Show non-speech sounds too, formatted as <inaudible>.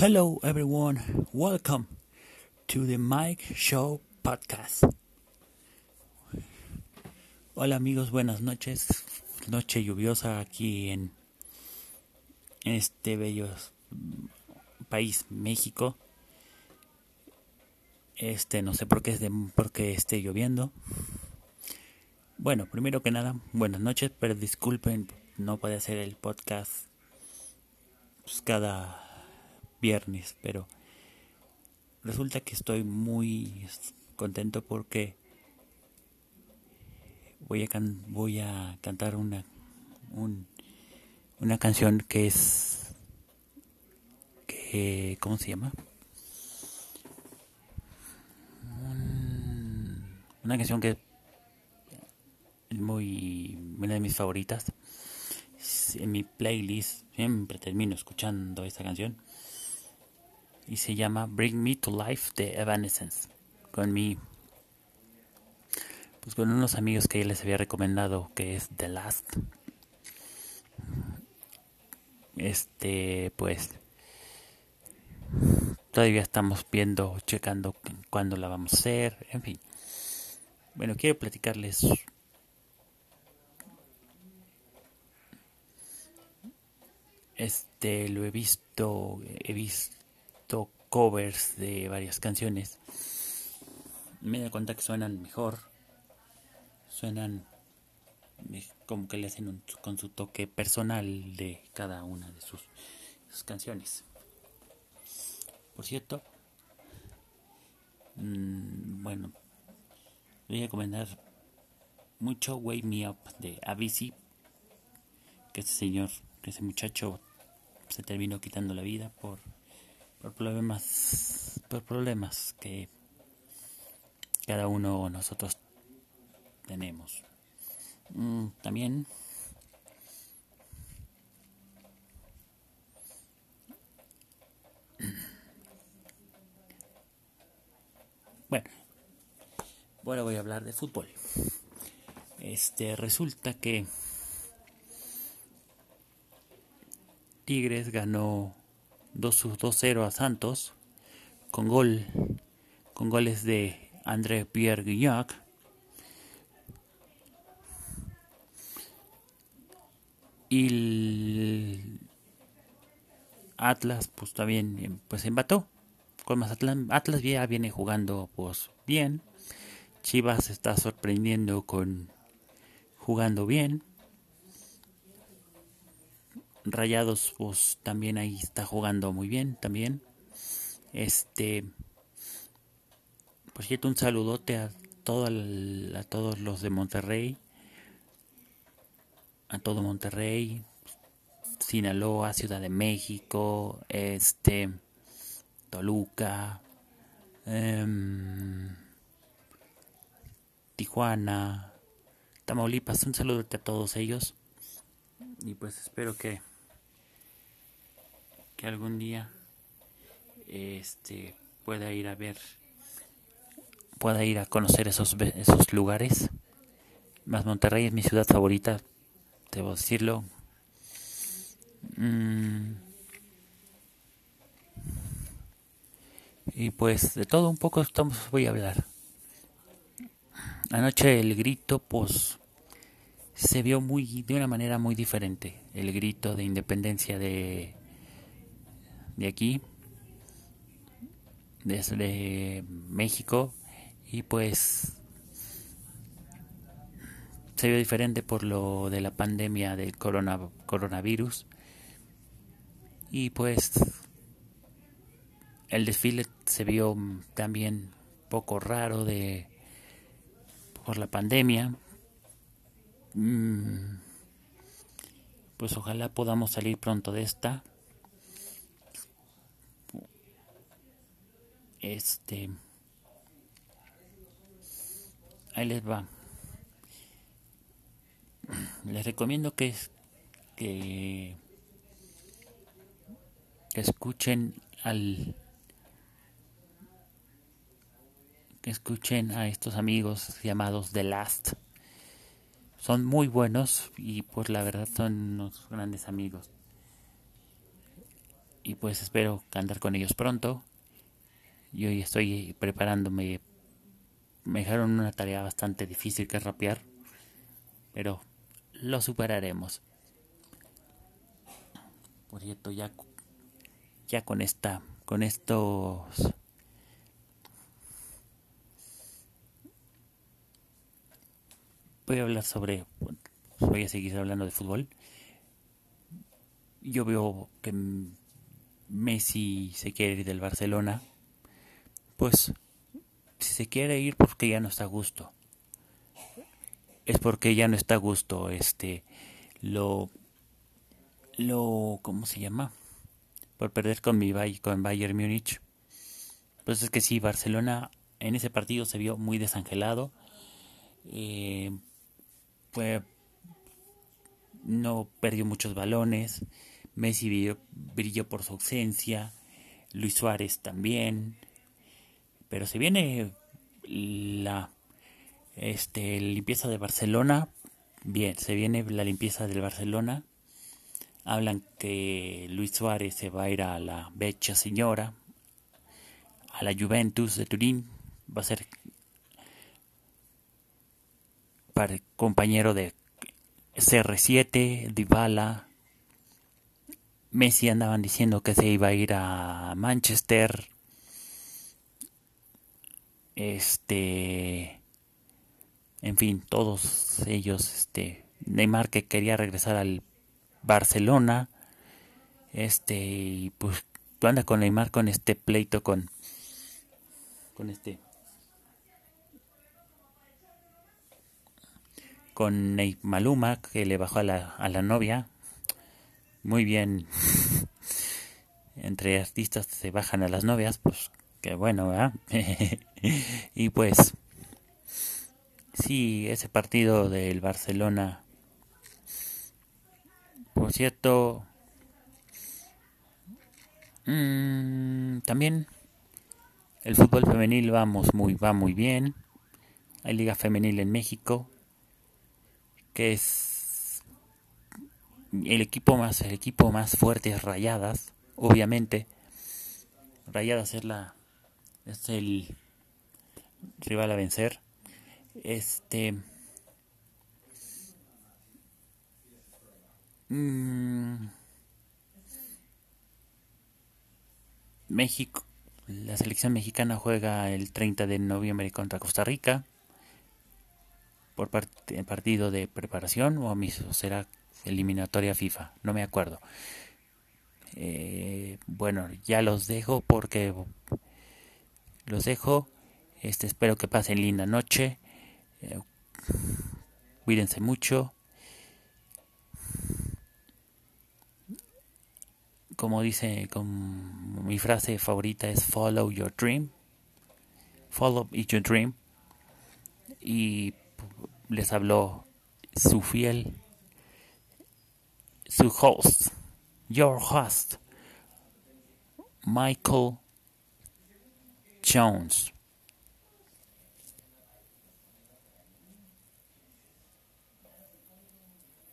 Hello, everyone. Welcome to the Mike Show Podcast. Hola, amigos. Buenas noches. Noche lluviosa aquí en, en este bello país, México. Este, no sé por qué, es de, por qué esté lloviendo. Bueno, primero que nada, buenas noches, pero disculpen, no puede hacer el podcast pues, cada viernes, pero resulta que estoy muy contento porque voy a, voy a cantar una, una canción que es, que, ¿cómo se llama? una canción que es muy, una de mis favoritas. En mi playlist siempre termino escuchando esta canción y se llama Bring Me to Life de Evanescence. Con mi pues con unos amigos que ya les había recomendado que es The Last. Este, pues todavía estamos viendo, checando cuándo la vamos a hacer, en fin. Bueno, quiero platicarles este lo he visto he visto covers de varias canciones. Me da cuenta que suenan mejor. Suenan como que le hacen con su toque personal de cada una de sus, canciones. Por cierto, mmm, bueno, voy a recomendar mucho Wake Me Up de Avicii, que ese señor, que ese muchacho se terminó quitando la vida por por problemas, por problemas que cada uno de nosotros tenemos. Mm, también <clears throat> bueno, ahora voy a hablar de fútbol. Este resulta que Tigres ganó 2-0 a Santos con gol con goles de André Pierre Guignac. Y el Atlas pues también pues empató con Mazatlán. Atlas ya viene jugando pues bien. Chivas está sorprendiendo con jugando bien Rayados, pues también ahí está jugando muy bien también. Este, por cierto, un saludote a, todo a todos los de Monterrey, a todo Monterrey, Sinaloa, Ciudad de México, este, Toluca, em, Tijuana, Tamaulipas. Un saludote a todos ellos y pues espero que que algún día este pueda ir a ver pueda ir a conocer esos esos lugares. Más Monterrey es mi ciudad favorita debo decirlo. Mm. y pues de todo un poco estamos voy a hablar. Anoche el grito pues se vio muy de una manera muy diferente. El grito de independencia de de aquí, desde México, y pues se vio diferente por lo de la pandemia del corona, coronavirus. Y pues el desfile se vio también poco raro de por la pandemia. Mm, pues ojalá podamos salir pronto de esta. Este. Ahí les va. Les recomiendo que, que, que escuchen al que escuchen a estos amigos llamados The Last. Son muy buenos y pues la verdad son unos grandes amigos. y pues espero andar con ellos pronto. Yo hoy estoy preparándome. Me dejaron una tarea bastante difícil que rapear, pero lo superaremos. Por cierto, ya, ya con esta, con estos voy a hablar sobre, voy a seguir hablando de fútbol. Yo veo que Messi se quiere ir del Barcelona, pues si se quiere ir porque ya no está a gusto. Es porque ya no está a gusto, este, lo, lo, ¿cómo se llama? Por perder con mi con Bayern Múnich. Pues es que sí, Barcelona en ese partido se vio muy desangelado. Eh, fue no perdió muchos balones. Messi brilló, por su ausencia. Luis Suárez también. Pero se viene la este, limpieza de Barcelona. Bien, se viene la limpieza del Barcelona. Hablan que Luis Suárez se va a ir a la Becha Señora, a la Juventus de Turín. Va a ser compañero de CR7, Dybala, Messi andaban diciendo que se iba a ir a Manchester. Este en fin, todos ellos este Neymar que quería regresar al Barcelona. Este y pues anda con Neymar con este pleito con con este con Ney Maluma, que le bajó a la, a la novia. Muy bien. <laughs> Entre artistas se bajan a las novias, pues qué bueno, ¿verdad? <laughs> y pues, sí, ese partido del Barcelona, por cierto, mmm, también el fútbol femenil vamos muy, va muy bien. Hay liga femenil en México que es el equipo más el equipo más fuerte es Rayadas, obviamente. Rayadas es la es el rival a vencer. Este mm, México la selección mexicana juega el 30 de noviembre contra Costa Rica por partido de preparación o será eliminatoria FIFA, no me acuerdo. Eh, bueno, ya los dejo porque los dejo. Este, espero que pasen linda noche. Eh, cuídense mucho. Como dice, con mi frase favorita es follow your dream. Follow your dream. Y les habló su fiel, su host, your host, Michael Jones.